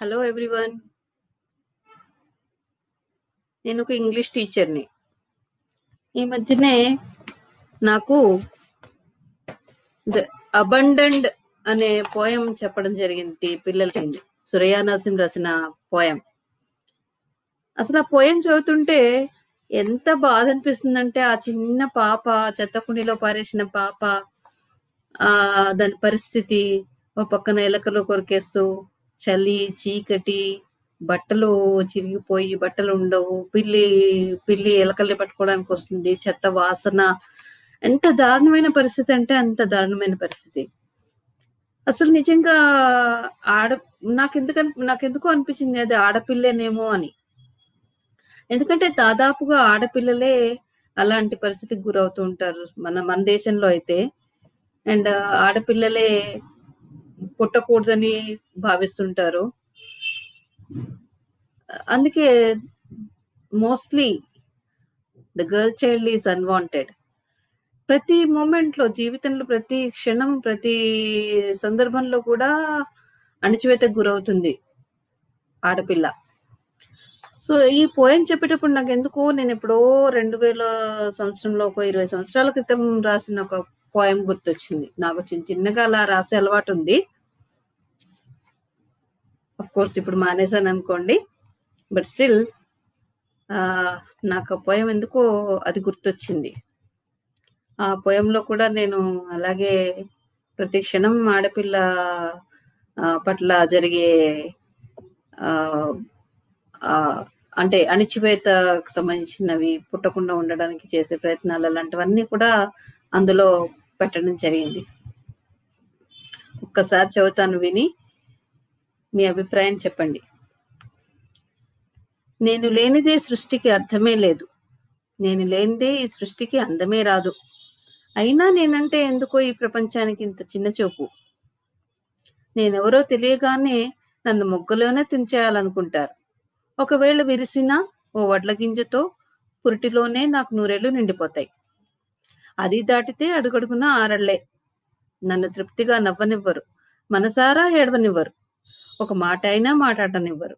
Hello everyone. నేను ఒక English టీచర్‌ని. ఈ మధ్యనే నాకు 'ద అబండన్డ్' అనే పోయం చెప్పడం జరిగింది పిల్లలకి. సురయా నరసింహ రాసిన పోయం అసలు ఆ పోయం చదువుతుంటే ఎంత బాధ అనిపిస్తుందంటే ఆ చిన్న పాప చెత్త కుండీలో పారేసిన పాప ఆ దాని పరిస్థితి, ఓ పక్కన ఎలకలు కొరికేస్తూ, చలి, చీకటి, బట్టలు చిరిగిపోయి బట్టలు ఉండవు పిల్లి, పిల్లి ఎలకల్ని పట్టుకోవడానికొస్తుంది. చెత్త వాసన. ఎంత దారుణమైన పరిస్థితి అంటే అంత దారుణమైన పరిస్థితి. అసలు నిజంగా ఆడ నాకెందుకు నాకెందుకో అనిపించింది అది ఆడపిల్లేనేమో అని. ఎందుకంటే దాదాపుగా ఆడపిల్లలే అలాంటి పరిస్థితికి గురవుతూ ఉంటారు. మన మన దేశంలో అయితే. అండ్ ఆడపిల్లలే పుట్టకూడదని భావిస్తుంటారు. అందుకే mostly the girl child is unwanted. ప్రతి మూమెంట్లో జీవితంలో ప్రతి క్షణం, ప్రతి సందర్భంలో కూడా అణచివేతకు గురవుతుంది ఆడపిల్ల. సో, ఈ పోయం చెప్పేటప్పుడు నాకు ఎందుకో నేను ఎప్పుడో రెండు వేల సంవత్సరంలో ఒక 20 సంవత్సరాల క్రితం రాసిన ఒక పోయం గుర్తొచ్చింది. నాకు చిన్న చిన్నగా అలా రాసే అలవాటు ఉంది ఆఫ్ కోర్స్ ఇప్పుడు మానేశాననుకోండి. బట్ స్టిల్ నాకు ఆ పోయెమ్ ఎందుకో అది గుర్తొచ్చింది. ఆ పొయ్యంలో కూడా నేను అలాగే ప్రతి క్షణం ఆడపిల్ల పట్ల జరిగే అంటే అణిచివేతకు సంబంధించినవి, పుట్టకుండా ఉండడానికి చేసే ప్రయత్నాలు అలాంటివన్నీ కూడా అందులో పెట్టడం జరిగింది. ఒక్కసారి చదువుతాను విని, మీ అభిప్రాయం చెప్పండి. నేను లేనిదే సృష్టికి అర్థమే లేదు. నేను లేనిదే ఈ సృష్టికి అందమే రాదు. అయినా నేనంటే ఎందుకో ఈ ప్రపంచానికి ఇంత చిన్న చూపు. నేనెవరో తెలియగానే నన్ను మొగ్గలోనే తుంచేయాలనుకుంటారు. ఒకవేళ విరిసినా ఓ వడ్ల గింజతో పురిటిలోనే నాకు నూరేళ్ళు నిండిపోతాయి. అది దాటితే అడుగడుగున ఆరళ్ళే. నన్ను తృప్తిగా నవ్వనివ్వరు. మనసారా ఏడవనివ్వరు. ఒక మాట అయినా మాటాడనివ్వరు.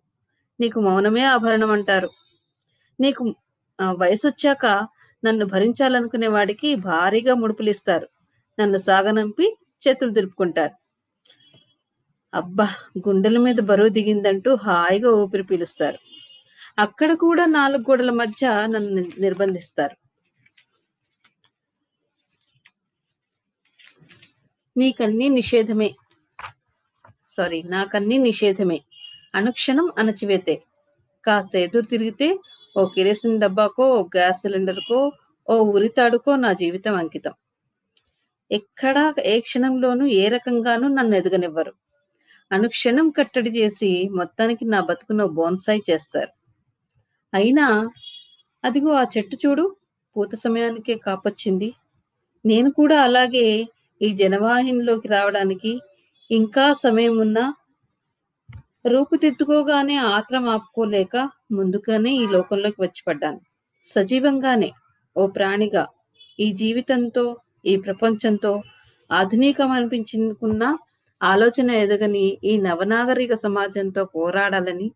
నీకు మౌనమే ఆభరణం అంటారు నీకు వయసు వచ్చాక నన్ను భరించాలనుకునే వాడికి భారీగా ముడుపులిస్తారు. నన్ను సాగనంపి చేతులు తిరుపుకుంటారు అబ్బా! గుండెల మీద బరువు దిగిందంటూ హాయిగా ఊపిరి పీలుస్తారు. అక్కడ కూడా నాలుగు గోడల మధ్య నన్ను నిర్బంధిస్తారు. నీకన్నీ నిషేధమే. సారీ నాకన్నీ నిషేధమే. అనుక్షణం అణచివేతే. కాస్త ఎదురు తిరిగితే ఓ కిరోసిన్ డబ్బాకో, ఓ గ్యాస్ సిలిండర్‌కో, ఓ ఉరితాడుకో నా జీవితం అంకితం. ఎక్కడా ఏ క్షణంలోనూ ఏ రకంగానూ నన్ను ఎదగనివ్వరు. అనుక్షణం కట్టడి చేసి మొత్తానికి నా బతుకును బోన్సాయి చేస్తారు. అయినా అదిగో ఆ చెట్టు చూడు పూత సమయానికే కాపొచ్చింది. నేను కూడా అలాగే ఈ జనవాహినిలోకి రావడానికి ఇంకా సమయం ఉన్నా రూపుదిద్దుకోగానే ఆత్రం ఆపుకోలేక ముందుగానే ఈ లోకంలోకి వచ్చి పడ్డాను. సజీవంగానే ఓ ప్రాణిగా ఈ జీవితంతో, ఈ ప్రపంచంతో ఆధునికమనిపించుకున్న ఆలోచన ఎదగని ఈ నవనాగరిక సమాజంతో పోరాడాలని,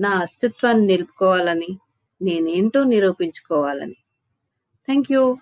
నా అస్తిత్వాన్ని నిలుపుకోవాలని, నేనేంటో నిరూపించుకోవాలని. Thank you.